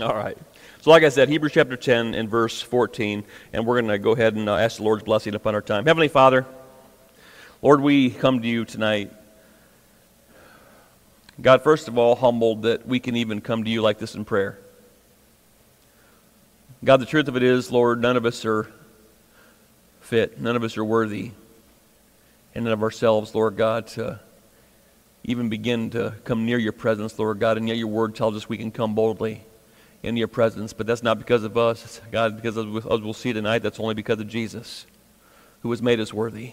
All right. So, like I said, Hebrews chapter 10 and verse 14, and we're going to go ahead and uh, ask the Lord's blessing upon our time. Heavenly Father, Lord, we come to you tonight. God, first of all, humbled that we can even come to you like this in prayer. God, the truth of it is, Lord, none of us are fit, none of us are worthy, and none of ourselves, Lord God, to even begin to come near your presence, Lord God, and yet your word tells us we can come boldly in your presence. But that's not because of us, God, because of as we'll see tonight, that's only because of Jesus, who has made us worthy.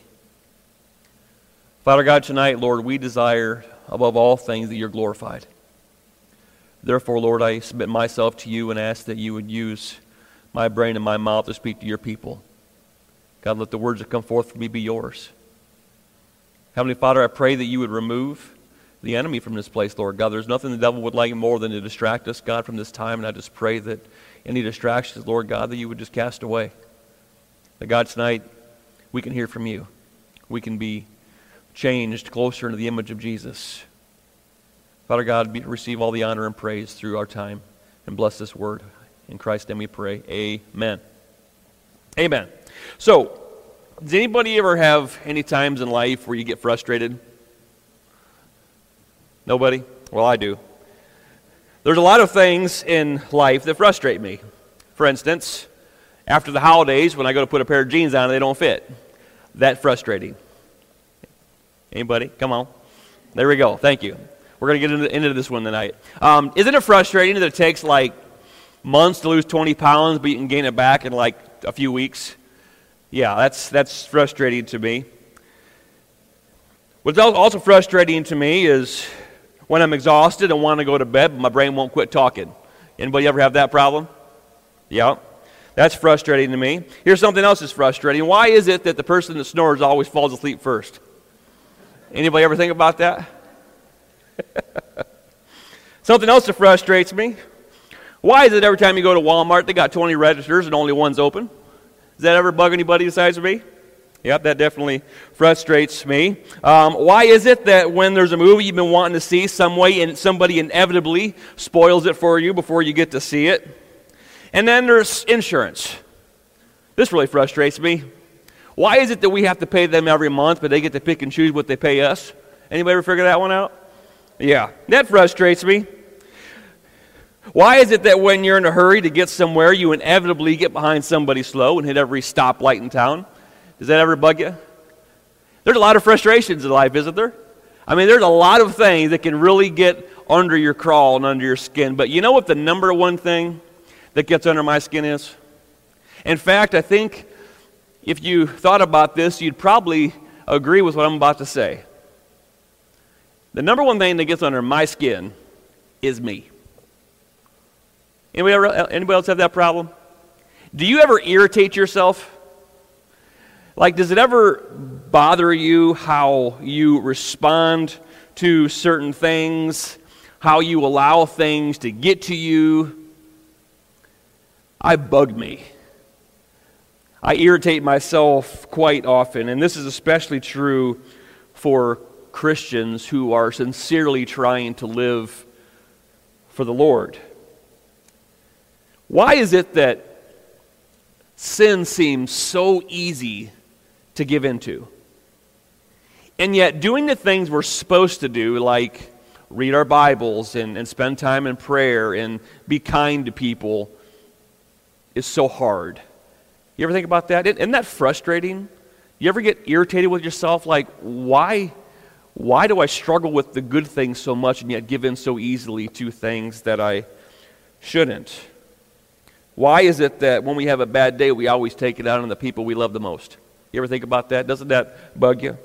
Father God, tonight, Lord, we desire above all things that you're glorified. Therefore, Lord, I submit myself to you and ask that you would use my brain and my mouth to speak to your people. God, let the words that come forth from me be yours. Heavenly Father, I pray that you would remove the enemy from this place, Lord God. There's nothing the devil would like more than to distract us, God, from this time. And I just pray that any distractions, Lord God, that you would just cast away. That God, tonight, we can hear from you. We can be changed closer into the image of Jesus. Father God, be, receive all the honor and praise through our time and bless this word. In Christ's name we pray. Amen. Amen. So, does anybody ever have any times in life where you get frustrated? Nobody? Well, I do. There's a lot of things in life that frustrate me. For instance, after the holidays, when I go to put a pair of jeans on and they don't fit, that's frustrating. Anybody? Come on. There we go. Thank you. We're going to get into, into, this one tonight. Um, isn't it frustrating that it takes like months to lose 20 pounds, but you can gain it back in like a few weeks? Yeah, that's, that's frustrating to me. What's also frustrating to me is when I'm exhausted and want to go to bed, but my brain won't quit talking. Anybody ever have that problem? Yeah. That's frustrating to me. Here's something else that's frustrating. Why is it that the person that snores always falls asleep first? Anybody ever think about that? Something else that frustrates me. Why is it every time you go to Walmart, they got 20 registers and only one's open? Does that ever bug anybody besides me? Yep, that definitely frustrates me. Um, why is it that when there's a movie you've been wanting to see, some way and somebody inevitably spoils it for you before you get to see it? And then there's insurance. This really frustrates me. Why is it that we have to pay them every month, but they get to pick and choose what they pay us? Anybody ever figure that one out? Yeah, that frustrates me. Why is it that when you're in a hurry to get somewhere, you inevitably get behind somebody slow and hit every stoplight in town? Does that ever bug you? There's a lot of frustrations in life, isn't there? I mean, there's a lot of things that can really get under your crawl and under your skin. But you know what the number one thing that gets under my skin is? In fact, I think if you thought about this, you'd probably agree with what I'm about to say. The number one thing that gets under my skin is me. Anybody, anybody else have that problem? Do you ever irritate yourself? Like, does it ever bother you how you respond to certain things, how you allow things to get to you? I bug me. I irritate myself quite often, and this is especially true for Christians who are sincerely trying to live for the Lord. Why is it that sin seems so easy to give into? And yet, doing the things we're supposed to do, like read our Bibles and, and spend time in prayer and be kind to people, is so hard. You ever think about that? Isn't that frustrating? You ever get irritated with yourself? Like, why, why do I struggle with the good things so much and yet give in so easily to things that I shouldn't? Why is it that when we have a bad day, we always take it out on the people we love the most? You ever think about that? Doesn't that bug you?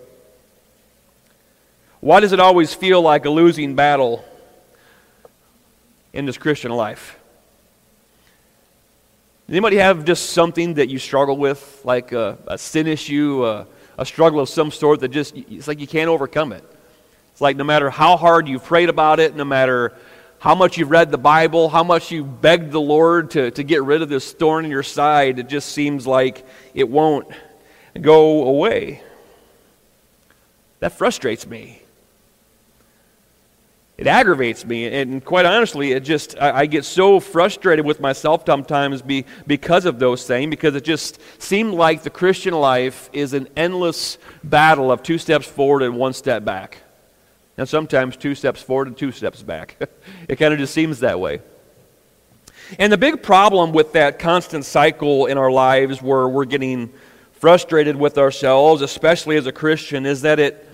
Why does it always feel like a losing battle in this Christian life? Anybody have just something that you struggle with, like a, a sin issue, a, a struggle of some sort that just, it's like you can't overcome it? It's like no matter how hard you've prayed about it, no matter how much you've read the Bible, how much you've begged the Lord to, to get rid of this thorn in your side, it just seems like it won't go away. That frustrates me. it aggravates me. And quite honestly, it just, I, I get so frustrated with myself sometimes be, because of those things, because it just seemed like the Christian life is an endless battle of two steps forward and one step back. And sometimes two steps forward and two steps back. it kind of just seems that way. And the big problem with that constant cycle in our lives where we're getting frustrated with ourselves, especially as a Christian, is that it,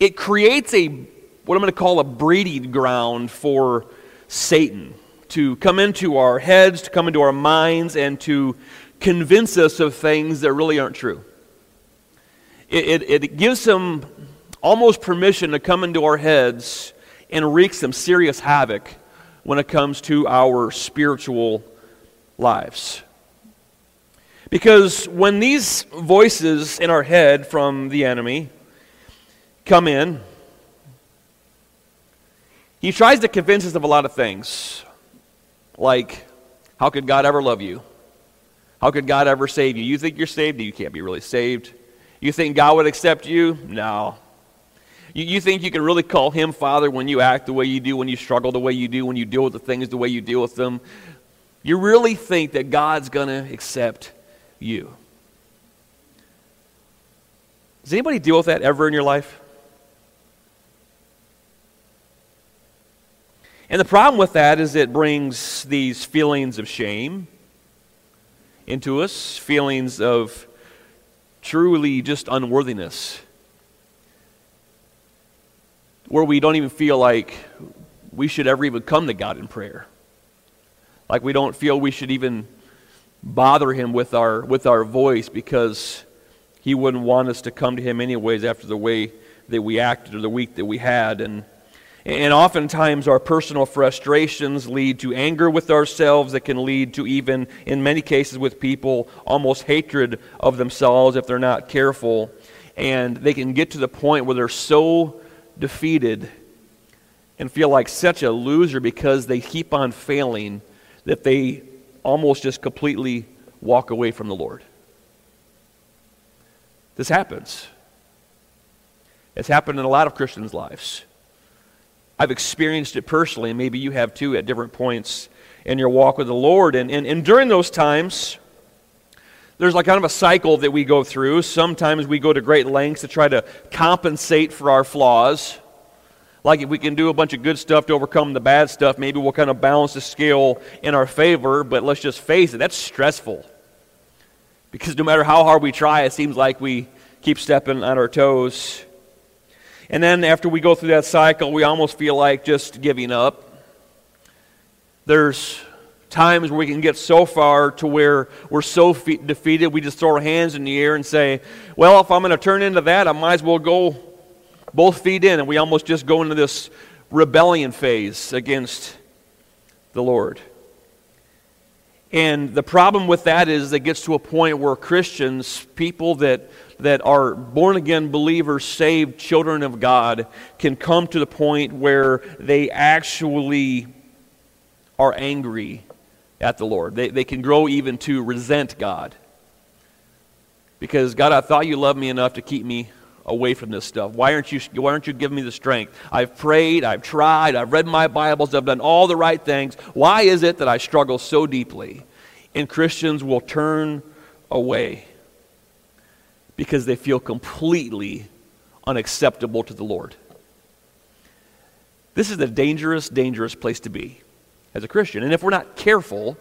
it creates a what I'm going to call a breeding ground for Satan to come into our heads, to come into our minds, and to convince us of things that really aren't true. It, it, it gives him almost permission to come into our heads and wreak some serious havoc when it comes to our spiritual lives. Because when these voices in our head from the enemy come in, he tries to convince us of a lot of things. Like, how could God ever love you? How could God ever save you? You think you're saved? You can't be really saved. You think God would accept you? No. You, you think you can really call Him Father when you act the way you do, when you struggle the way you do, when you deal with the things the way you deal with them? You really think that God's going to accept you? Does anybody deal with that ever in your life? And the problem with that is it brings these feelings of shame into us, feelings of truly just unworthiness, where we don't even feel like we should ever even come to God in prayer. Like we don't feel we should even bother Him with our, with our voice because He wouldn't want us to come to Him anyways after the way that we acted or the week that we had. And and oftentimes, our personal frustrations lead to anger with ourselves that can lead to, even in many cases with people, almost hatred of themselves if they're not careful. And they can get to the point where they're so defeated and feel like such a loser because they keep on failing that they almost just completely walk away from the Lord. This happens. It's happened in a lot of Christians' lives. I've experienced it personally, and maybe you have too at different points in your walk with the Lord. And, and, and during those times, there's like kind of a cycle that we go through. Sometimes we go to great lengths to try to compensate for our flaws. Like if we can do a bunch of good stuff to overcome the bad stuff, maybe we'll kind of balance the scale in our favor. But let's just face it, that's stressful. Because no matter how hard we try, it seems like we keep stepping on our toes. And then after we go through that cycle, we almost feel like just giving up. There's times where we can get so far to where we're so fe- defeated, we just throw our hands in the air and say, Well, if I'm going to turn into that, I might as well go both feet in. And we almost just go into this rebellion phase against the Lord. And the problem with that is it gets to a point where Christians, people that that are born again believers, saved children of God, can come to the point where they actually are angry at the Lord. They, they can grow even to resent God. Because, God, I thought you loved me enough to keep me away from this stuff. Why aren't you, why aren't you giving me the strength? I've prayed, I've tried, I've read my Bibles, I've done all the right things. Why is it that I struggle so deeply? And Christians will turn away because they feel completely unacceptable to the Lord. This is a dangerous, dangerous place to be as a Christian. And if we're not careful,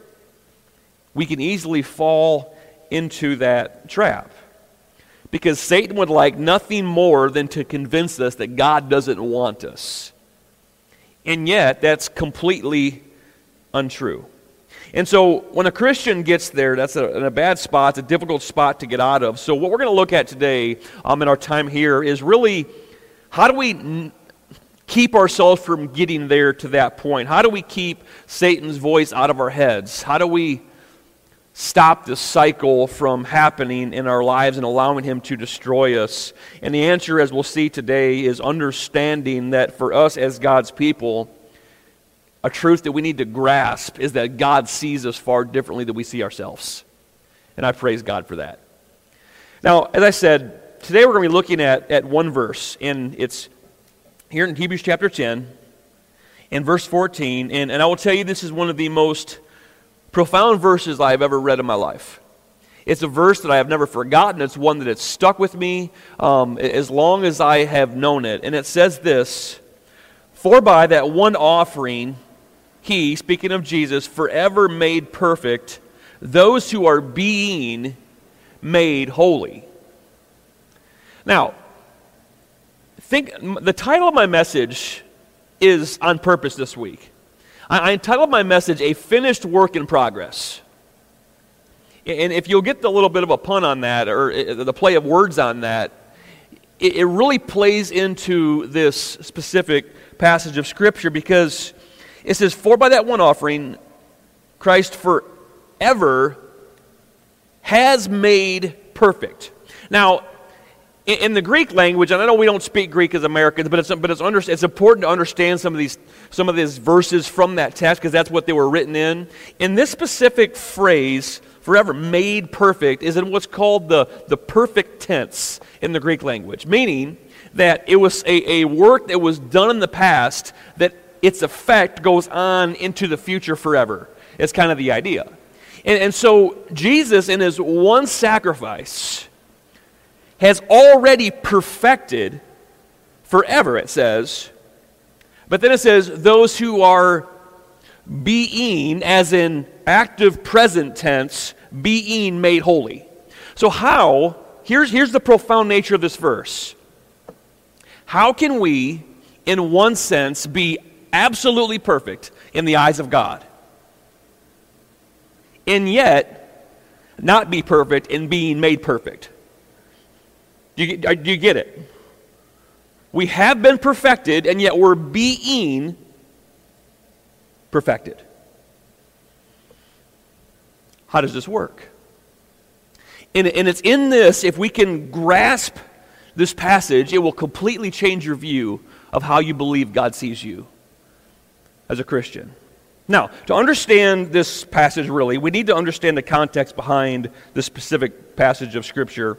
we can easily fall into that trap. Because Satan would like nothing more than to convince us that God doesn't want us. And yet, that's completely untrue. And so when a Christian gets there, that's a, a bad spot, it's a difficult spot to get out of. So what we're going to look at today um, in our time here is really how do we n- keep ourselves from getting there to that point? How do we keep Satan's voice out of our heads? How do we stop this cycle from happening in our lives and allowing him to destroy us? And the answer, as we'll see today, is understanding that for us as God's people, a truth that we need to grasp is that God sees us far differently than we see ourselves. And I praise God for that. Now, as I said, today we're going to be looking at, at one verse, and it's here in Hebrews chapter 10. in verse 14, and, and I will tell you this is one of the most profound verses I have ever read in my life. It's a verse that I have never forgotten. It's one that has stuck with me um, as long as I have known it. And it says this For by that one offering, he, speaking of Jesus, forever made perfect those who are being made holy. Now, think the title of my message is on purpose this week. I, I entitled my message A Finished Work in Progress. And if you'll get the little bit of a pun on that, or uh, the play of words on that, it, it really plays into this specific passage of Scripture because it says, For by that one offering, Christ forever has made perfect. Now, in, in the Greek language, and I know we don't speak Greek as Americans, but it's, but it's, under, it's important to understand some of these, some of these verses from that text because that's what they were written in. In this specific phrase, forever made perfect is in what's called the, the perfect tense in the Greek language, meaning that it was a, a work that was done in the past that its effect goes on into the future forever. It's kind of the idea. And, and so Jesus, in his one sacrifice, has already perfected forever, it says. But then it says, those who are being, as in active present tense, being made holy. So, how, here's, here's the profound nature of this verse. How can we, in one sense, be absolutely perfect in the eyes of God, and yet not be perfect in being made perfect? Do you, do you get it? We have been perfected, and yet we're being perfected. How does this work? And, and it's in this, if we can grasp this passage, it will completely change your view of how you believe God sees you as a Christian. Now, to understand this passage really, we need to understand the context behind this specific passage of Scripture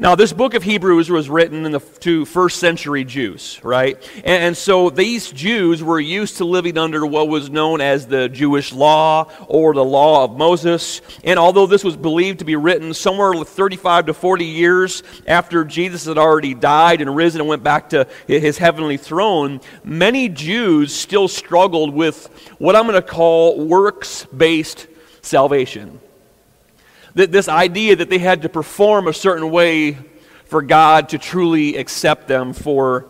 now, this book of Hebrews was written in the, to first century Jews, right? And, and, so these Jews were used to living under what was known as the Jewish law or the law of Moses. And although this was believed to be written somewhere 35 to 40 years after Jesus had already died and risen and went back to his heavenly throne, many Jews still struggled with what I'm going to call works based salvation this idea that they had to perform a certain way for God to truly accept them for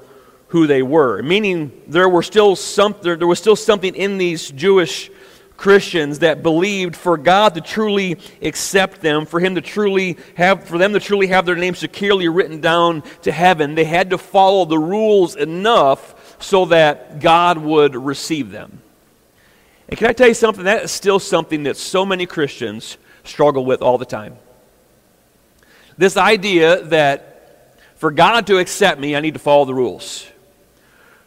who they were. Meaning there, were still some, there, there was still something in these Jewish Christians that believed for God to truly accept them, for him to truly have for them to truly have their name securely written down to heaven, they had to follow the rules enough so that God would receive them. And can I tell you something? That is still something that so many Christians struggle with all the time. This idea that for God to accept me, I need to follow the rules.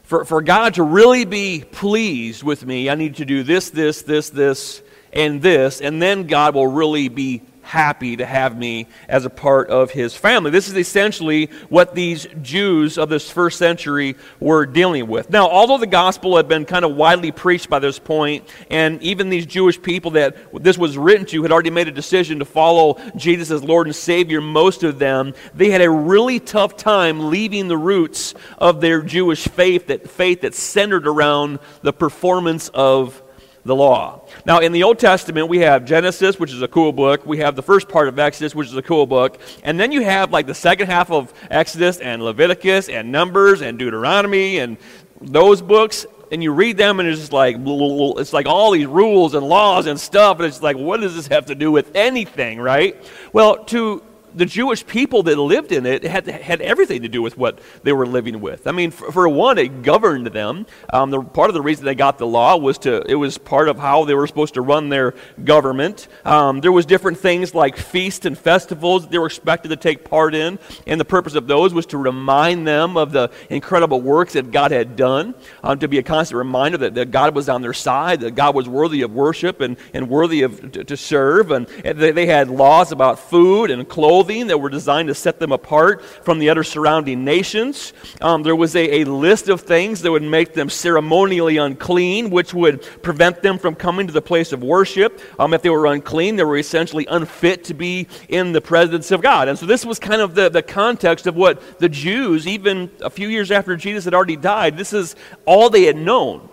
For, for God to really be pleased with me, I need to do this, this, this, this, and this, and then God will really be happy to have me as a part of his family. This is essentially what these Jews of this first century were dealing with. Now, although the gospel had been kind of widely preached by this point, and even these Jewish people that this was written to had already made a decision to follow Jesus as Lord and Savior, most of them, they had a really tough time leaving the roots of their Jewish faith, that faith that centered around the performance of the law. Now, in the Old Testament, we have Genesis, which is a cool book. We have the first part of Exodus, which is a cool book. And then you have like the second half of Exodus and Leviticus and Numbers and Deuteronomy and those books. And you read them, and it's just like it's like all these rules and laws and stuff, and it's like, what does this have to do with anything, right? Well, to the Jewish people that lived in it had, had everything to do with what they were living with. I mean, for, for one, it governed them. Um, the, part of the reason they got the law was to, it was part of how they were supposed to run their government. Um, there was different things like feasts and festivals that they were expected to take part in, and the purpose of those was to remind them of the incredible works that God had done, um, to be a constant reminder that, that God was on their side, that God was worthy of worship and, and worthy of to, to serve. And they, they had laws about food and clothes clothing that were designed to set them apart from the other surrounding nations. Um, there was a, a list of things that would make them ceremonially unclean, which would prevent them from coming to the place of worship. Um, if they were unclean, they were essentially unfit to be in the presence of God. And so this was kind of the, the context of what the Jews, even a few years after Jesus had already died, this is all they had known.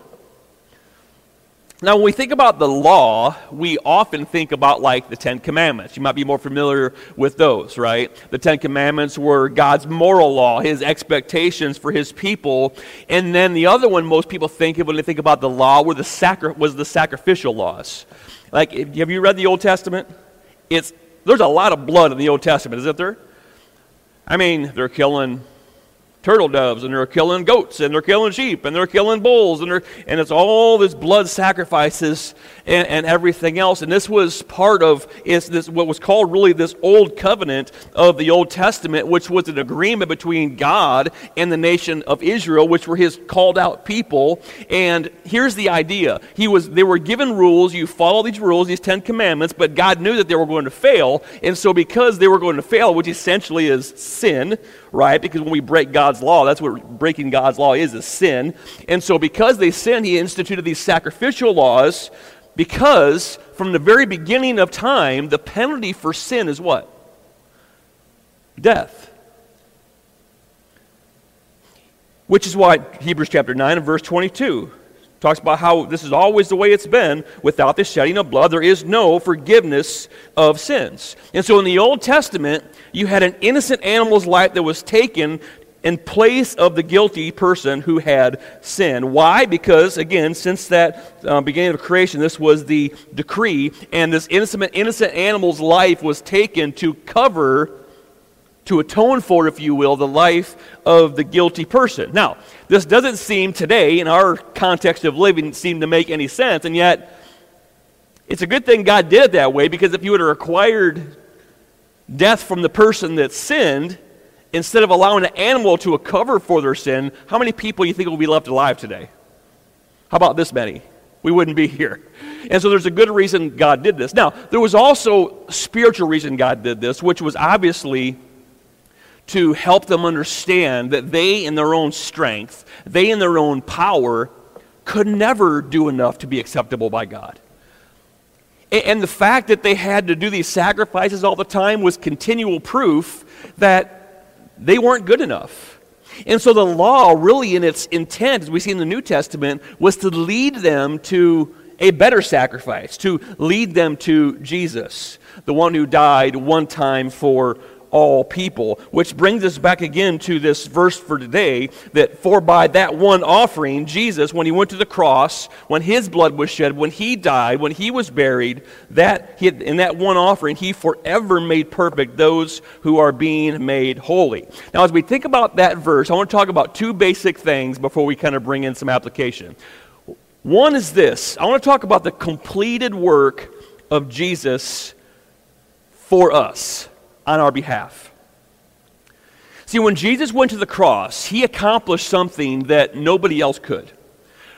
Now, when we think about the law, we often think about like the Ten Commandments. You might be more familiar with those, right? The Ten Commandments were God's moral law, his expectations for his people. And then the other one most people think of when they think about the law were the sacri- was the sacrificial laws. Like, have you read the Old Testament? It's, there's a lot of blood in the Old Testament, isn't there? I mean, they're killing turtle doves and they're killing goats and they're killing sheep and they're killing bulls and, they're, and it's all this blood sacrifices and, and everything else. And this was part of is this what was called really this old covenant of the old testament which was an agreement between god and the nation of israel which were his called out people. And here's the idea. He was they were given rules. You follow these rules these ten commandments but god knew that they were going to fail. And so because they were going to fail which essentially is sin right? Because when we break God's law, that's what breaking God's law is, is sin. And so because they sinned, he instituted these sacrificial laws because from the very beginning of time, the penalty for sin is what? Death. Which is why Hebrews chapter 9 and verse 22 talks about how this is always the way it's been. Without the shedding of blood, there is no forgiveness of sins. And so in the Old Testament, you had an innocent animal's life that was taken in place of the guilty person who had sinned. Why? Because, again, since that uh, beginning of creation, this was the decree, and this innocent, innocent animal's life was taken to cover to atone for, if you will, the life of the guilty person. Now, this doesn't seem today, in our context of living, seem to make any sense, and yet it's a good thing God did it that way because if you would have required death from the person that sinned, instead of allowing an animal to cover for their sin, how many people do you think will be left alive today? How about this many? We wouldn't be here. And so there's a good reason God did this. Now, there was also spiritual reason God did this, which was obviously to help them understand that they, in their own strength, they, in their own power, could never do enough to be acceptable by God. And the fact that they had to do these sacrifices all the time was continual proof that they weren't good enough. And so the law, really, in its intent, as we see in the New Testament, was to lead them to a better sacrifice, to lead them to Jesus, the one who died one time for all people. Which brings us back again to this verse for today that for by that one offering, Jesus, when he went to the cross, when his blood was shed, when he died, when he was buried, that he, in that one offering, he forever made perfect those who are being made holy. Now, as we think about that verse, I want to talk about two basic things before we kind of bring in some application. One is this I want to talk about the completed work of Jesus for us on our behalf. See, when Jesus went to the cross, he accomplished something that nobody else could.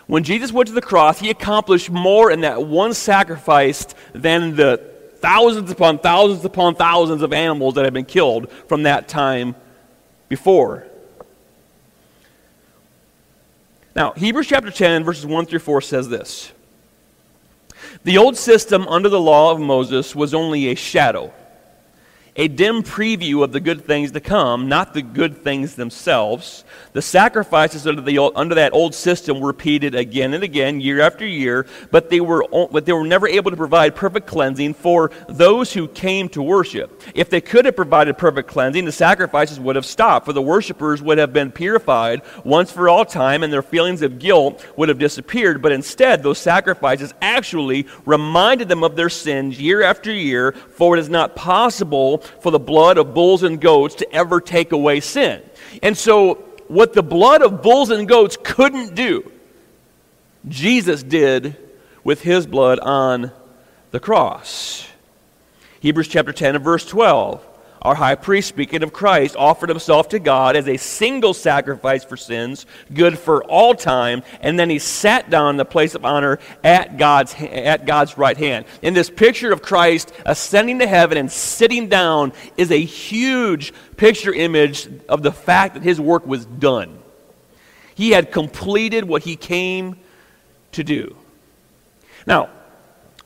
When Jesus went to the cross, he accomplished more in that one sacrifice than the thousands upon thousands upon thousands of animals that had been killed from that time before. Now, Hebrews chapter 10, verses 1 through 4 says this The old system under the law of Moses was only a shadow a dim preview of the good things to come, not the good things themselves. The sacrifices under, the, under that old system were repeated again and again, year after year, but they, were, but they were never able to provide perfect cleansing for those who came to worship. If they could have provided perfect cleansing, the sacrifices would have stopped, for the worshippers would have been purified once for all time, and their feelings of guilt would have disappeared. But instead, those sacrifices actually reminded them of their sins year after year, for it is not possible for the blood of bulls and goats to ever take away sin. And so, what the blood of bulls and goats couldn't do, Jesus did with his blood on the cross. Hebrews chapter 10 and verse 12. Our high priest, speaking of Christ, offered himself to God as a single sacrifice for sins, good for all time, and then he sat down in the place of honor at God's, at God's right hand. In this picture of Christ ascending to heaven and sitting down is a huge picture image of the fact that his work was done. He had completed what he came to do. Now,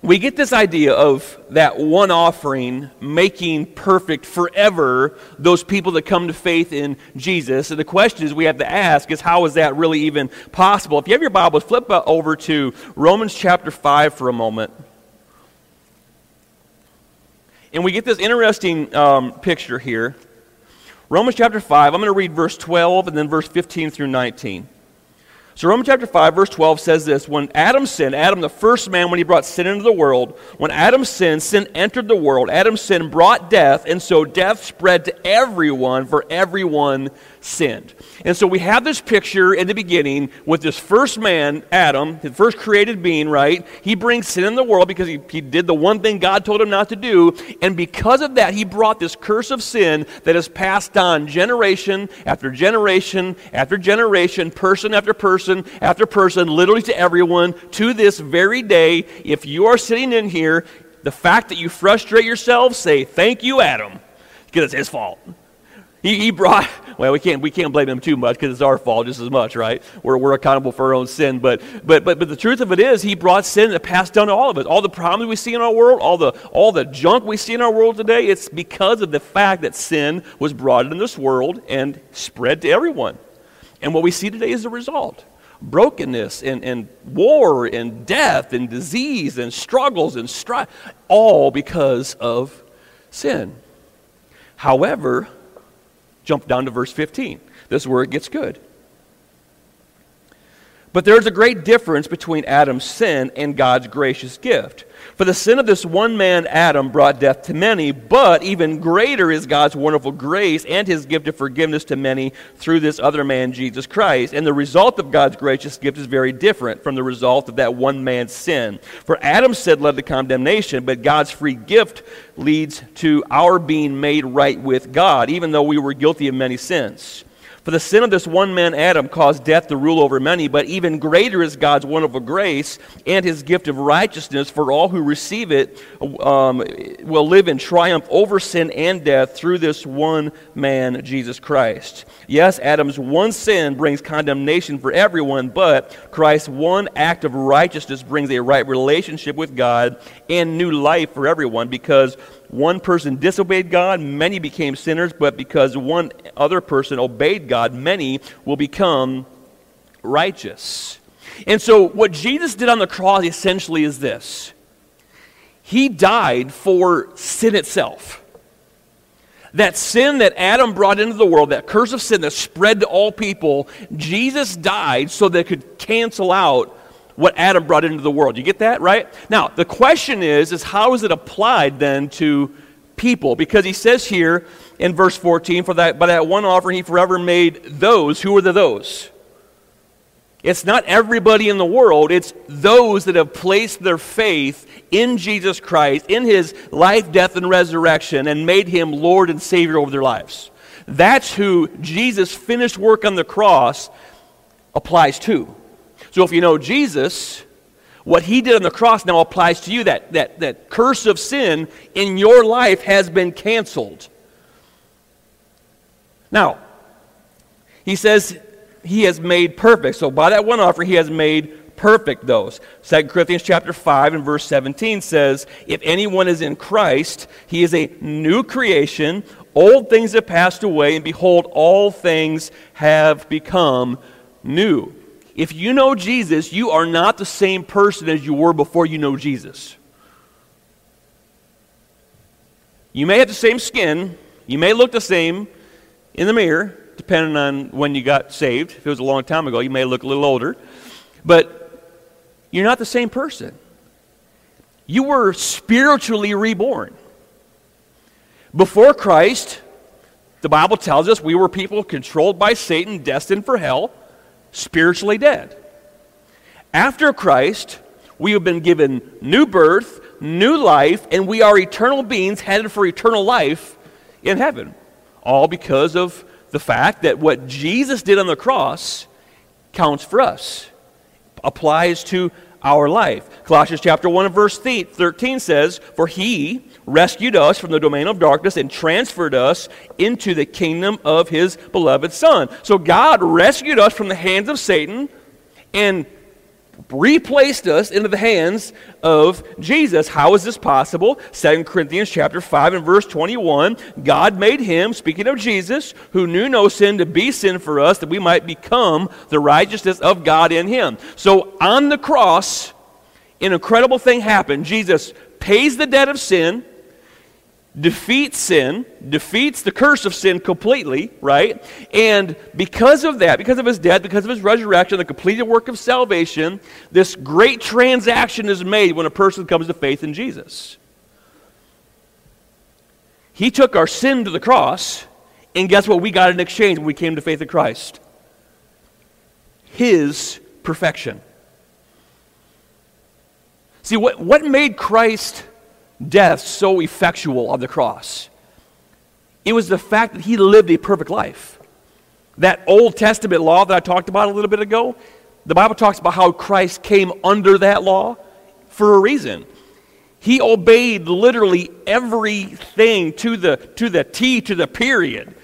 we get this idea of that one offering making perfect forever those people that come to faith in Jesus. And the question is we have to ask is how is that really even possible? If you have your Bibles, flip over to Romans chapter 5 for a moment. And we get this interesting um, picture here. Romans chapter 5, I'm going to read verse 12 and then verse 15 through 19. So Romans chapter 5, verse 12 says this When Adam sinned, Adam, the first man, when he brought sin into the world, when Adam sinned, sin entered the world. Adam's sin brought death, and so death spread to everyone, for everyone sinned. And so we have this picture in the beginning with this first man, Adam, the first created being, right? He brings sin in the world because he, he did the one thing God told him not to do. And because of that, he brought this curse of sin that is passed on generation after generation after generation, person after person after person, literally to everyone, to this very day. If you are sitting in here, the fact that you frustrate yourself, say, Thank you, Adam, because it's his fault. He, he brought, well, we can't, we can't blame him too much because it's our fault just as much, right? We're, we're accountable for our own sin. But, but, but, but the truth of it is, he brought sin that passed down to all of us. All the problems we see in our world, all the, all the junk we see in our world today, it's because of the fact that sin was brought into this world and spread to everyone. And what we see today is the result brokenness and, and war and death and disease and struggles and strife, all because of sin. However, Jump down to verse 15. This is where it gets good. But there's a great difference between Adam's sin and God's gracious gift. For the sin of this one man, Adam, brought death to many, but even greater is God's wonderful grace and his gift of forgiveness to many through this other man, Jesus Christ. And the result of God's gracious gift is very different from the result of that one man's sin. For Adam's sin led to condemnation, but God's free gift leads to our being made right with God, even though we were guilty of many sins. For the sin of this one man, Adam, caused death to rule over many, but even greater is God's wonderful grace and his gift of righteousness for all who receive it um, will live in triumph over sin and death through this one man, Jesus Christ. Yes, Adam's one sin brings condemnation for everyone, but Christ's one act of righteousness brings a right relationship with God and new life for everyone because one person disobeyed God, many became sinners, but because one other person obeyed God, many will become righteous. And so, what Jesus did on the cross essentially is this He died for sin itself. That sin that Adam brought into the world, that curse of sin that spread to all people, Jesus died so that it could cancel out what Adam brought into the world. You get that, right? Now, the question is, is how is it applied then to people? Because he says here in verse 14, for that by that one offering he forever made those. Who are the those? It's not everybody in the world, it's those that have placed their faith in Jesus Christ, in his life, death, and resurrection, and made him Lord and Savior over their lives. That's who Jesus' finished work on the cross applies to. So if you know Jesus, what he did on the cross now applies to you. That, that, that curse of sin in your life has been canceled. Now, he says he has made perfect. So by that one offer, he has made perfect those. 2 Corinthians chapter 5 and verse 17 says, If anyone is in Christ, he is a new creation. Old things have passed away, and behold, all things have become new. If you know Jesus, you are not the same person as you were before you know Jesus. You may have the same skin, you may look the same in the mirror, depending on when you got saved. If it was a long time ago, you may look a little older. But you're not the same person. You were spiritually reborn. Before Christ, the Bible tells us we were people controlled by Satan, destined for hell spiritually dead. After Christ, we have been given new birth, new life, and we are eternal beings headed for eternal life in heaven. All because of the fact that what Jesus did on the cross counts for us, applies to our life. Colossians chapter 1 and verse 13 says, For he rescued us from the domain of darkness and transferred us into the kingdom of his beloved Son. So God rescued us from the hands of Satan and replaced us into the hands of Jesus. How is this possible? 2 Corinthians chapter 5 and verse 21. God made him, speaking of Jesus, who knew no sin to be sin for us, that we might become the righteousness of God in him. So on the cross, an incredible thing happened. Jesus pays the debt of sin defeats sin, defeats the curse of sin completely, right? And because of that, because of his death, because of his resurrection, the completed work of salvation, this great transaction is made when a person comes to faith in Jesus. He took our sin to the cross, and guess what we got in exchange when we came to faith in Christ? His perfection. See, what, what made Christ death so effectual on the cross. It was the fact that he lived a perfect life. That Old Testament law that I talked about a little bit ago, the Bible talks about how Christ came under that law for a reason. He obeyed literally everything to the, to the T, to the period,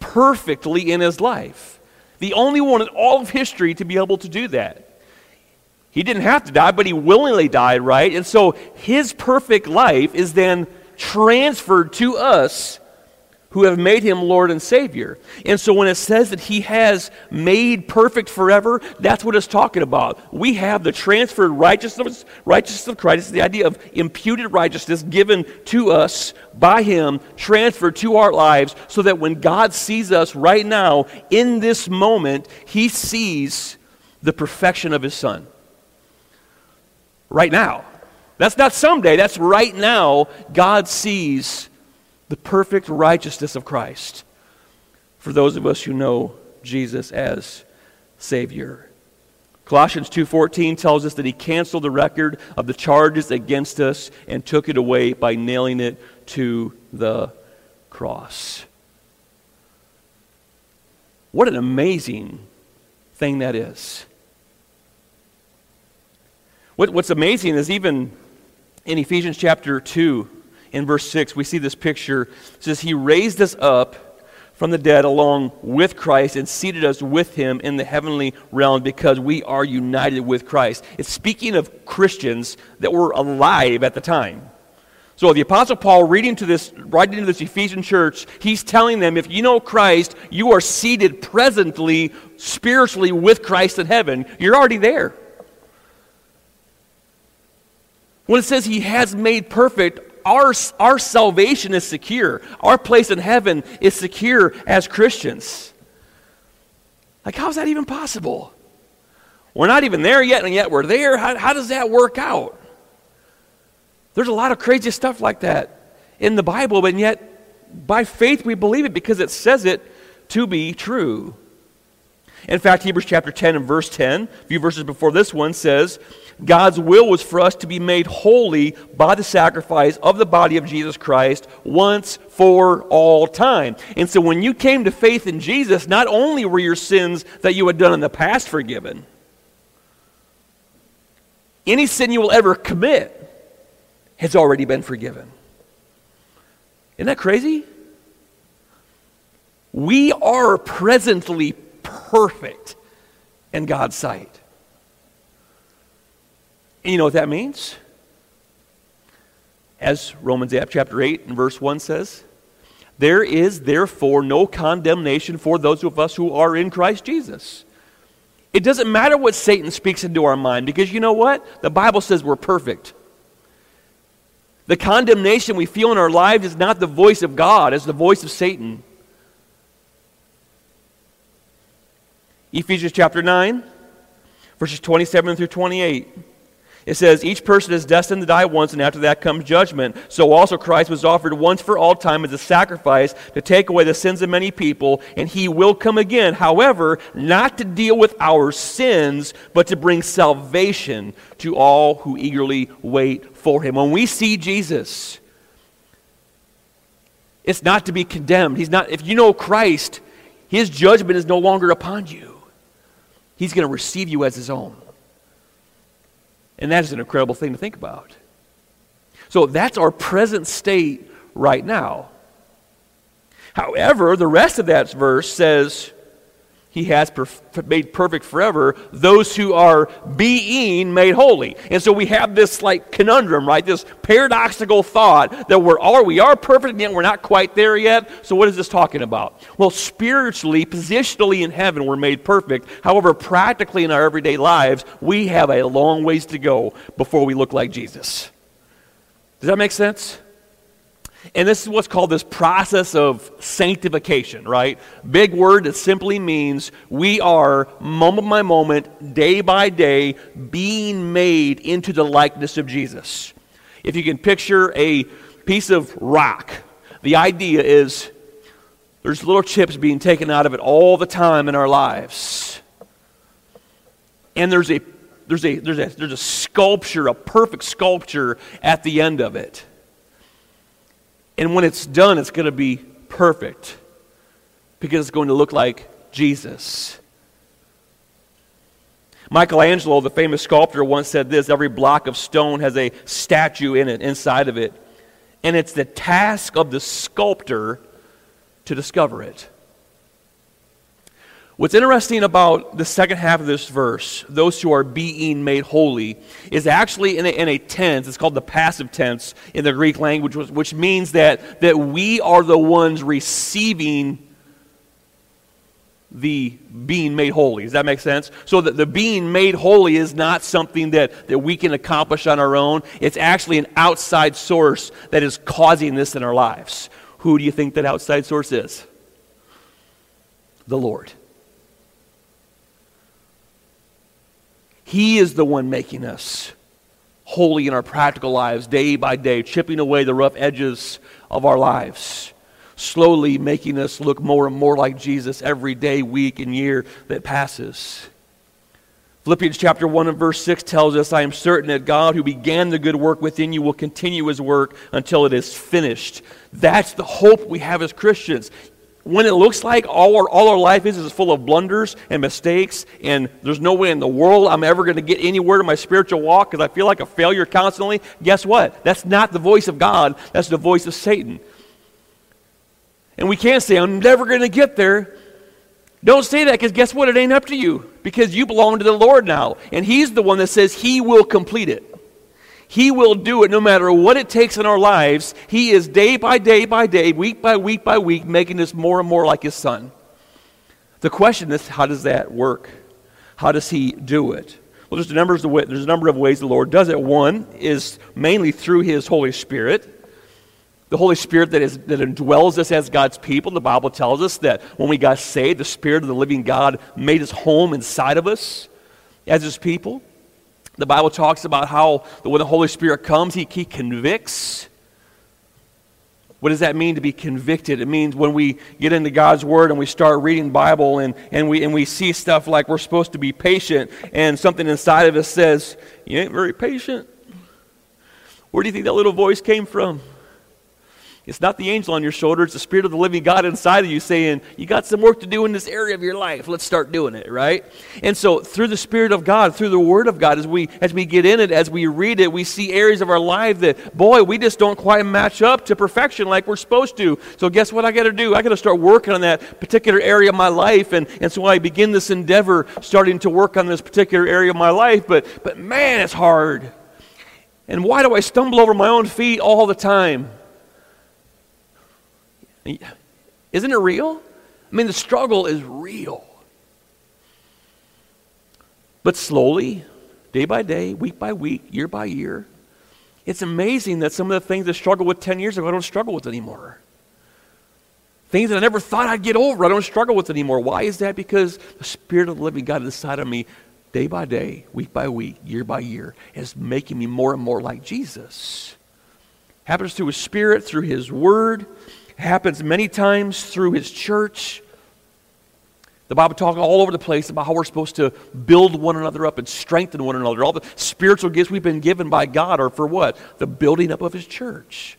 perfectly in his life. The only one in all of history to be able to do that. He didn't have to die, but he willingly died, right? And so his perfect life is then transferred to us who have made him Lord and Savior. And so when it says that he has made perfect forever, that's what it's talking about. We have the transferred righteousness, righteousness of Christ, the idea of imputed righteousness given to us by him, transferred to our lives, so that when God sees us right now, in this moment, he sees the perfection of his Son right now. That's not someday, that's right now. God sees the perfect righteousness of Christ for those of us who know Jesus as Savior. Colossians 2:14 tells us that he canceled the record of the charges against us and took it away by nailing it to the cross. What an amazing thing that is. What, what's amazing is even in Ephesians chapter 2, in verse 6, we see this picture. It says, He raised us up from the dead along with Christ and seated us with Him in the heavenly realm because we are united with Christ. It's speaking of Christians that were alive at the time. So the Apostle Paul, reading to this, writing to this Ephesian church, he's telling them, if you know Christ, you are seated presently, spiritually with Christ in heaven. You're already there. When it says he has made perfect, our, our salvation is secure. Our place in heaven is secure as Christians. Like, how's that even possible? We're not even there yet, and yet we're there. How, how does that work out? There's a lot of crazy stuff like that in the Bible, but yet by faith we believe it because it says it to be true. In fact, Hebrews chapter 10 and verse 10, a few verses before this one, says, God's will was for us to be made holy by the sacrifice of the body of Jesus Christ once for all time. And so when you came to faith in Jesus, not only were your sins that you had done in the past forgiven, any sin you will ever commit has already been forgiven. Isn't that crazy? We are presently perfect in God's sight. And you know what that means? As Romans chapter 8 and verse 1 says, there is therefore no condemnation for those of us who are in Christ Jesus. It doesn't matter what Satan speaks into our mind because you know what? The Bible says we're perfect. The condemnation we feel in our lives is not the voice of God, it's the voice of Satan. Ephesians chapter 9, verses 27 through 28. It says, Each person is destined to die once, and after that comes judgment. So also Christ was offered once for all time as a sacrifice to take away the sins of many people, and he will come again. However, not to deal with our sins, but to bring salvation to all who eagerly wait for him. When we see Jesus, It's not to be condemned. He's not, if you know Christ, his judgment is no longer upon you. He's going to receive you as his own. And that is an incredible thing to think about. So that's our present state right now. However, the rest of that verse says, he has perf- made perfect forever those who are being made holy. And so we have this like conundrum, right? This paradoxical thought that we're all, we are perfect and yet we're not quite there yet. So what is this talking about? Well, spiritually, positionally in heaven, we're made perfect. However, practically in our everyday lives, we have a long ways to go before we look like Jesus. Does that make sense? And this is what's called this process of sanctification, right? Big word that simply means we are, moment by moment, day by day, being made into the likeness of Jesus. If you can picture a piece of rock, the idea is there's little chips being taken out of it all the time in our lives. And there's a there's a there's a there's a sculpture, a perfect sculpture at the end of it. And when it's done, it's going to be perfect because it's going to look like Jesus. Michelangelo, the famous sculptor, once said this every block of stone has a statue in it, inside of it. And it's the task of the sculptor to discover it. What's interesting about the second half of this verse, those who are being made holy, is actually in a, in a tense. It's called the passive tense in the Greek language, which means that, that we are the ones receiving the being made holy. Does that make sense? So that the being made holy is not something that, that we can accomplish on our own. It's actually an outside source that is causing this in our lives. Who do you think that outside source is? The Lord. He is the one making us holy in our practical lives, day by day, chipping away the rough edges of our lives, slowly making us look more and more like Jesus every day, week, and year that passes. Philippians chapter 1 and verse 6 tells us, I am certain that God who began the good work within you will continue his work until it is finished. That's the hope we have as Christians when it looks like all our, all our life is is full of blunders and mistakes, and there's no way in the world I'm ever going to get anywhere in my spiritual walk because I feel like a failure constantly, guess what? That's not the voice of God, that's the voice of Satan. And we can't say, I'm never going to get there. Don't say that because guess what? It ain't up to you because you belong to the Lord now. And He's the one that says He will complete it. He will do it no matter what it takes in our lives. He is day by day by day, week by week by week, making us more and more like His Son. The question is, how does that work? How does He do it? Well, there's a, number of, there's a number of ways the Lord does it. One is mainly through His Holy Spirit. The Holy Spirit that, is, that indwells us as God's people. The Bible tells us that when we got saved, the Spirit of the living God made his home inside of us as his people. The Bible talks about how when the Holy Spirit comes, he, he convicts. What does that mean to be convicted? It means when we get into God's Word and we start reading Bible and, and, we, and we see stuff like we're supposed to be patient and something inside of us says, You ain't very patient. Where do you think that little voice came from? It's not the angel on your shoulder, it's the Spirit of the living God inside of you saying, You got some work to do in this area of your life. Let's start doing it, right? And so through the Spirit of God, through the Word of God, as we as we get in it, as we read it, we see areas of our life that, boy, we just don't quite match up to perfection like we're supposed to. So guess what I gotta do? I gotta start working on that particular area of my life. And, and so I begin this endeavor starting to work on this particular area of my life, but but man, it's hard. And why do I stumble over my own feet all the time? Isn't it real? I mean, the struggle is real. But slowly, day by day, week by week, year by year, it's amazing that some of the things I struggled with 10 years ago, I don't struggle with anymore. Things that I never thought I'd get over, I don't struggle with anymore. Why is that? Because the Spirit of the living God inside of me, day by day, week by week, year by year, is making me more and more like Jesus. Happens through His Spirit, through His Word, happens many times through his church. The Bible talks all over the place about how we're supposed to build one another up and strengthen one another. All the spiritual gifts we've been given by God are for what? The building up of his church.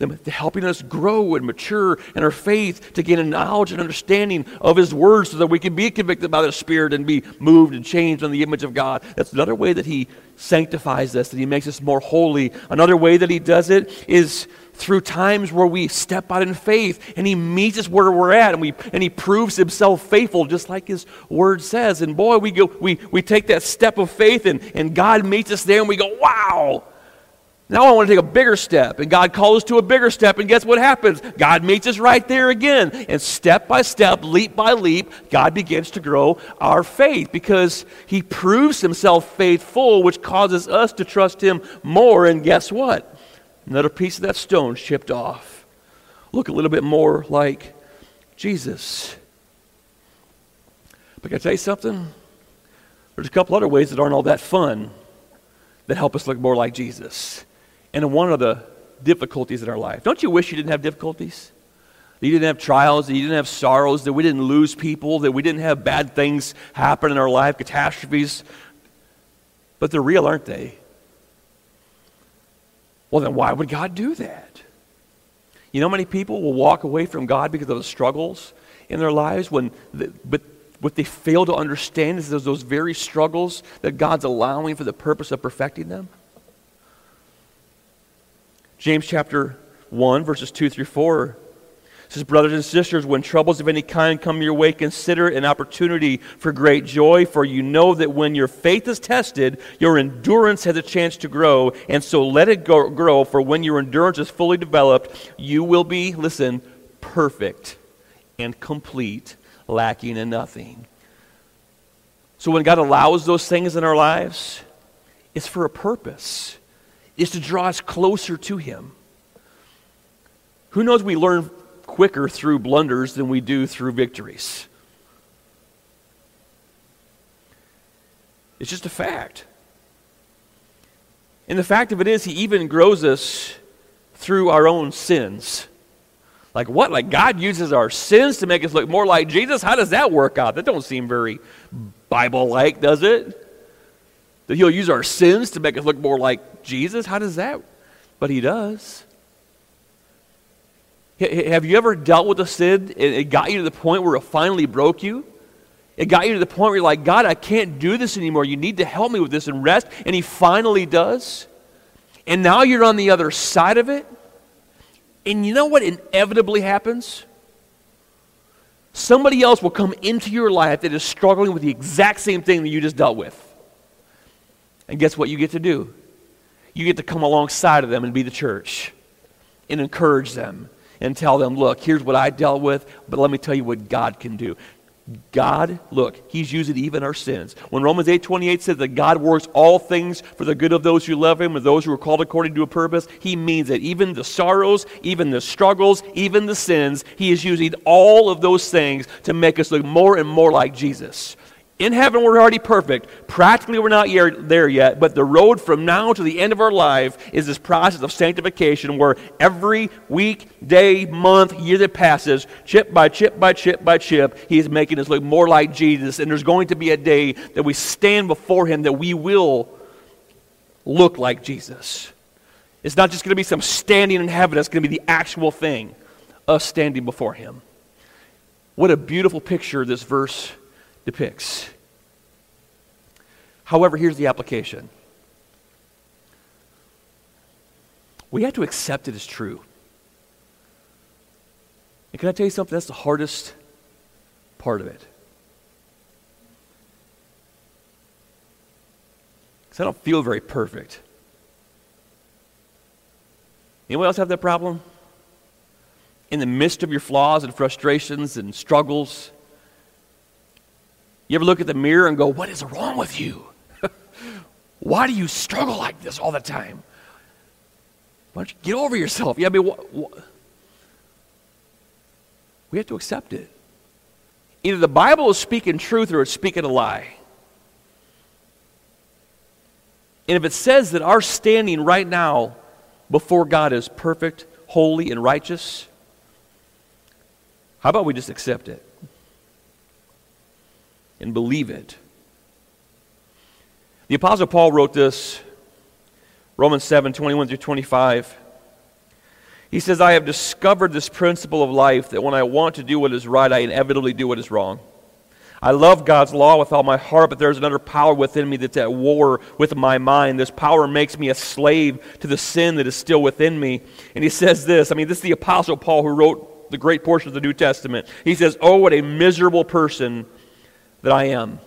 The helping us grow and mature in our faith to gain a knowledge and understanding of His Word so that we can be convicted by the Spirit and be moved and changed in the image of God. That's another way that He sanctifies us, that He makes us more holy. Another way that He does it is through times where we step out in faith and He meets us where we're at and, we, and He proves Himself faithful, just like His Word says. And boy, we, go, we, we take that step of faith and, and God meets us there and we go, wow! Now I want to take a bigger step. And God calls us to a bigger step. And guess what happens? God meets us right there again. And step by step, leap by leap, God begins to grow our faith because He proves Himself faithful, which causes us to trust Him more. And guess what? Another piece of that stone chipped off. Look a little bit more like Jesus. But can I tell you something? There's a couple other ways that aren't all that fun that help us look more like Jesus and one of the difficulties in our life. Don't you wish you didn't have difficulties? That you didn't have trials, that you didn't have sorrows, that we didn't lose people, that we didn't have bad things happen in our life, catastrophes. But they're real, aren't they? Well, then why would God do that? You know, many people will walk away from God because of the struggles in their lives, when the, but what they fail to understand is those, those very struggles that God's allowing for the purpose of perfecting them. James chapter 1, verses 2 through 4 says, Brothers and sisters, when troubles of any kind come your way, consider an opportunity for great joy, for you know that when your faith is tested, your endurance has a chance to grow. And so let it go, grow, for when your endurance is fully developed, you will be, listen, perfect and complete, lacking in nothing. So when God allows those things in our lives, it's for a purpose is to draw us closer to Him. Who knows we learn quicker through blunders than we do through victories? It's just a fact. And the fact of it is, He even grows us through our own sins. Like what? Like God uses our sins to make us look more like Jesus? How does that work out? That don't seem very Bible like, does it? That he'll use our sins to make us look more like Jesus? How does that? But he does. Have you ever dealt with a sin and it got you to the point where it finally broke you? It got you to the point where you're like, God, I can't do this anymore. You need to help me with this and rest. And he finally does. And now you're on the other side of it. And you know what inevitably happens? Somebody else will come into your life that is struggling with the exact same thing that you just dealt with. And guess what you get to do? You get to come alongside of them and be the church and encourage them and tell them, look, here's what I dealt with, but let me tell you what God can do. God, look, He's using even our sins. When Romans 8 28 says that God works all things for the good of those who love Him and those who are called according to a purpose, He means that even the sorrows, even the struggles, even the sins, He is using all of those things to make us look more and more like Jesus. In heaven, we're already perfect. Practically, we're not there yet, but the road from now to the end of our life is this process of sanctification where every week, day, month, year that passes, chip by chip by chip by chip, He is making us look more like Jesus. And there's going to be a day that we stand before Him that we will look like Jesus. It's not just going to be some standing in heaven, it's going to be the actual thing, us standing before Him. What a beautiful picture this verse depicts. However, here's the application we have to accept it as true. And can I tell you something? That's the hardest part of it. Because I don't feel very perfect. Anyone else have that problem? In the midst of your flaws and frustrations and struggles, you ever look at the mirror and go, What is wrong with you? Why do you struggle like this all the time? Why don't you get over yourself? Yeah, I mean, wh- wh- we have to accept it. Either the Bible is speaking truth or it's speaking a lie. And if it says that our standing right now before God is perfect, holy, and righteous, how about we just accept it? And believe it. The Apostle Paul wrote this, Romans 7 21 through 25. He says, I have discovered this principle of life that when I want to do what is right, I inevitably do what is wrong. I love God's law with all my heart, but there's another power within me that's at war with my mind. This power makes me a slave to the sin that is still within me. And he says this I mean, this is the Apostle Paul who wrote the great portion of the New Testament. He says, Oh, what a miserable person that I am.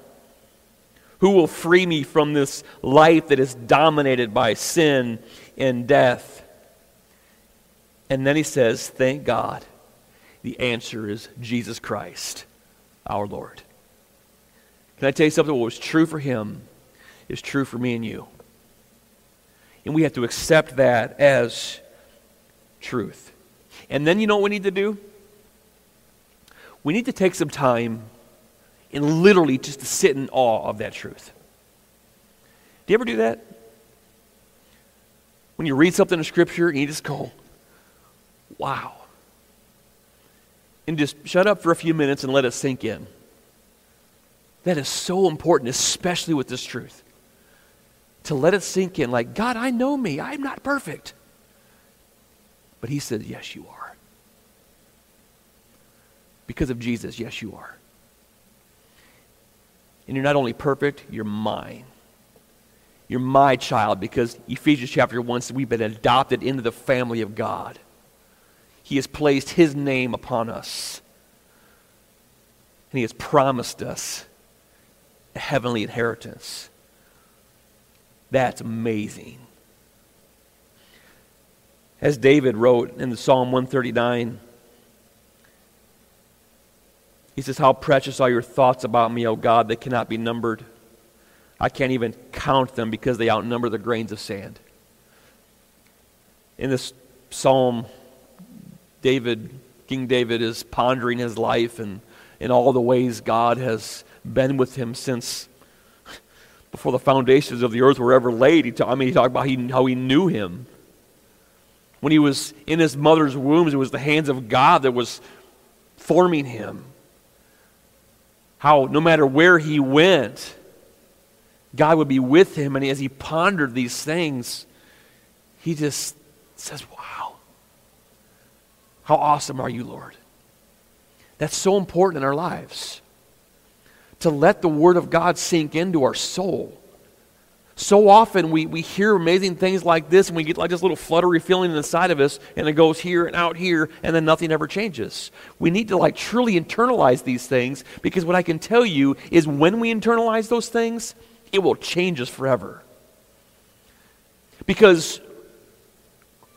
Who will free me from this life that is dominated by sin and death? And then he says, Thank God. The answer is Jesus Christ, our Lord. Can I tell you something? What was true for him is true for me and you. And we have to accept that as truth. And then you know what we need to do? We need to take some time and literally just to sit in awe of that truth. Do you ever do that? When you read something in Scripture and you just go, wow. And just shut up for a few minutes and let it sink in. That is so important, especially with this truth. To let it sink in, like, God, I know me. I'm not perfect. But He said, Yes, you are. Because of Jesus, yes, you are. And you're not only perfect, you're mine. You're my child because Ephesians chapter 1 says we've been adopted into the family of God. He has placed His name upon us. And He has promised us a heavenly inheritance. That's amazing. As David wrote in the Psalm 139, he says, How precious are your thoughts about me, O God, they cannot be numbered. I can't even count them because they outnumber the grains of sand. In this psalm, David, King David, is pondering his life and in all the ways God has been with him since before the foundations of the earth were ever laid. He talk, I mean, he talked about he, how he knew him. When he was in his mother's womb, it was the hands of God that was forming him. How no matter where he went, God would be with him. And as he pondered these things, he just says, Wow, how awesome are you, Lord? That's so important in our lives to let the Word of God sink into our soul. So often we, we hear amazing things like this and we get like this little fluttery feeling inside of us and it goes here and out here and then nothing ever changes. We need to like truly internalize these things because what I can tell you is when we internalize those things, it will change us forever. Because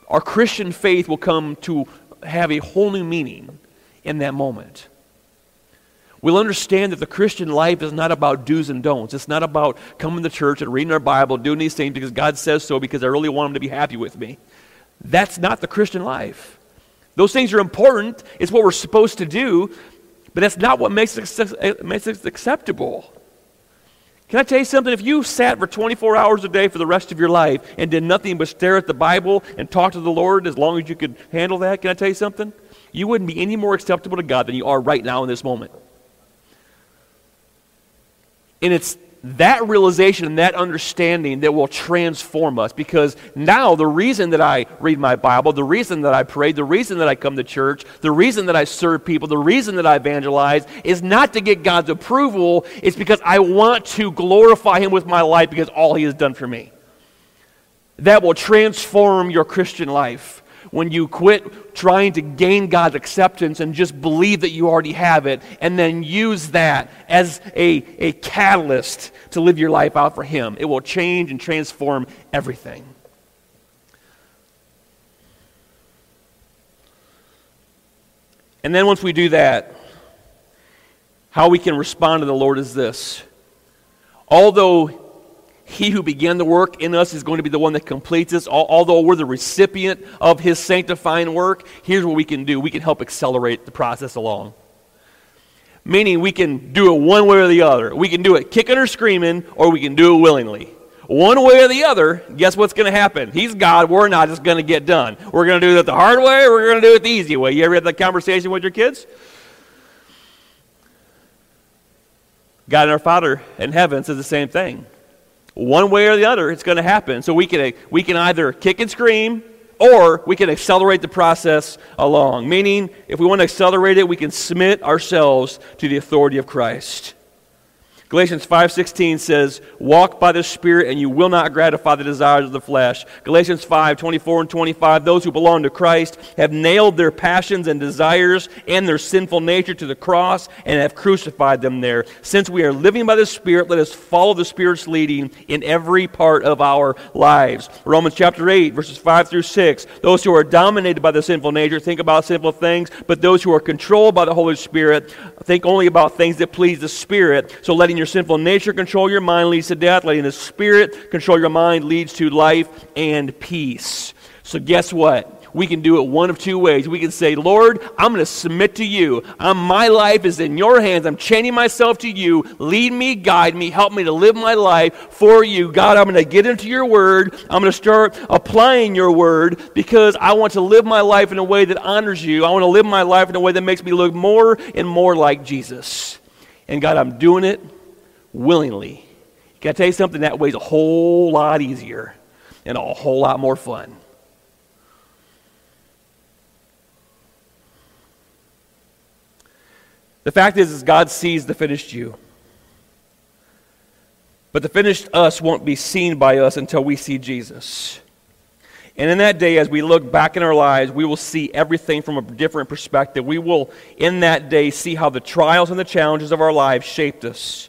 our Christian faith will come to have a whole new meaning in that moment. We'll understand that the Christian life is not about do's and don'ts. It's not about coming to church and reading our Bible, doing these things because God says so, because I really want Him to be happy with me. That's not the Christian life. Those things are important. It's what we're supposed to do, but that's not what makes it, eh, makes it acceptable. Can I tell you something? If you sat for 24 hours a day for the rest of your life and did nothing but stare at the Bible and talk to the Lord as long as you could handle that, can I tell you something? You wouldn't be any more acceptable to God than you are right now in this moment. And it's that realization and that understanding that will transform us because now the reason that I read my Bible, the reason that I pray, the reason that I come to church, the reason that I serve people, the reason that I evangelize is not to get God's approval, it's because I want to glorify Him with my life because all He has done for me. That will transform your Christian life when you quit trying to gain God's acceptance and just believe that you already have it, and then use that as a, a catalyst to live your life out for Him. It will change and transform everything. And then once we do that, how we can respond to the Lord is this. Although he who began the work in us is going to be the one that completes us. Although we're the recipient of his sanctifying work, here's what we can do we can help accelerate the process along. Meaning, we can do it one way or the other. We can do it kicking or screaming, or we can do it willingly. One way or the other, guess what's going to happen? He's God. We're not just going to get done. We're going to do it the hard way, or we're going to do it the easy way. You ever had that conversation with your kids? God and our Father in heaven says the same thing one way or the other, it's going to happen. So we can, we can either kick and scream or we can accelerate the process along. Meaning, if we want to accelerate it, we can submit ourselves to the authority of Christ. Galatians 5:16 says, "Walk by the Spirit and you will not gratify the desires of the flesh." Galatians 5:24 and 25, those who belong to Christ have nailed their passions and desires and their sinful nature to the cross and have crucified them there. Since we are living by the Spirit, let us follow the Spirit's leading in every part of our lives. Romans chapter 8 verses 5 through 6, those who are dominated by the sinful nature think about sinful things, but those who are controlled by the Holy Spirit think only about things that please the Spirit. So letting letting your sinful nature control your mind leads to death. Letting the Spirit control your mind leads to life and peace. So, guess what? we can do it one of two ways. We can say, Lord, I'm going to submit to you. I'm, my life is in your hands. I'm chaining myself to you. Lead me, guide me, help me to live my life for you. God, I'm going to get into your word. I'm going to start applying your word because I want to live my life in a way that honors you. I want to live my life in a way that makes me look more and more like Jesus. And God, I'm doing it willingly. Can I tell you something? That way's a whole lot easier and a whole lot more fun. The fact is, is God sees the finished you. But the finished us won't be seen by us until we see Jesus. And in that day, as we look back in our lives, we will see everything from a different perspective. We will, in that day, see how the trials and the challenges of our lives shaped us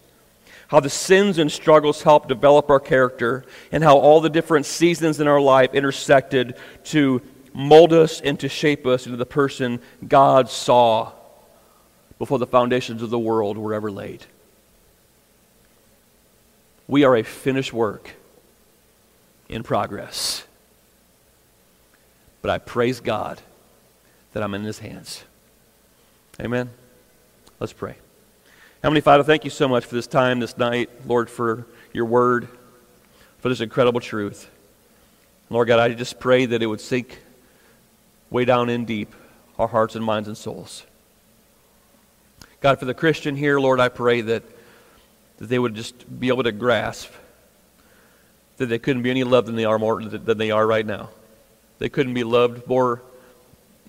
how the sins and struggles help develop our character, and how all the different seasons in our life intersected to mold us and to shape us into the person God saw before the foundations of the world were ever laid. We are a finished work in progress. But I praise God that I'm in His hands. Amen. Let's pray. Heavenly Father, thank you so much for this time, this night, Lord, for your word, for this incredible truth. Lord God, I just pray that it would sink way down in deep our hearts and minds and souls. God, for the Christian here, Lord, I pray that, that they would just be able to grasp that they couldn't be any loved than they are more than they are right now. They couldn't be loved more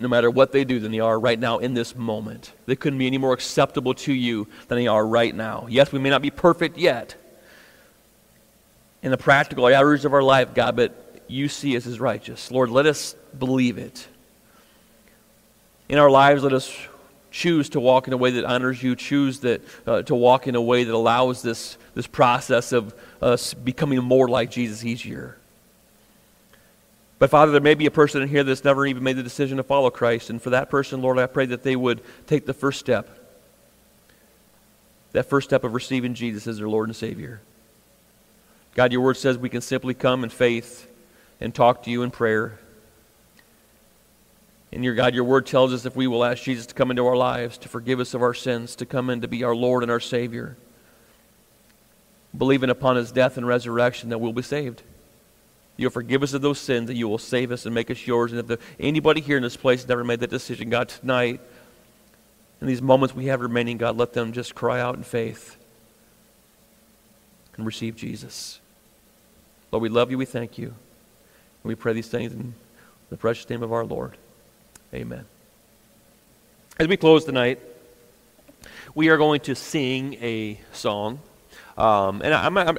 no matter what they do, than they are right now in this moment. They couldn't be any more acceptable to you than they are right now. Yes, we may not be perfect yet in the practical areas of our life, God, but you see us as righteous. Lord, let us believe it. In our lives, let us choose to walk in a way that honors you, choose that, uh, to walk in a way that allows this, this process of us becoming more like Jesus easier. But Father, there may be a person in here that's never even made the decision to follow Christ. And for that person, Lord, I pray that they would take the first step. That first step of receiving Jesus as their Lord and Savior. God, your word says we can simply come in faith and talk to you in prayer. And your God, your word tells us if we will ask Jesus to come into our lives, to forgive us of our sins, to come in to be our Lord and our Savior, believing upon his death and resurrection, that we'll be saved. You'll forgive us of those sins, that you will save us and make us yours. And if the, anybody here in this place never made that decision, God, tonight, in these moments we have remaining, God, let them just cry out in faith and receive Jesus. Lord, we love you. We thank you. And we pray these things in the precious name of our Lord. Amen. As we close tonight, we are going to sing a song. Um, and I'm, I'm,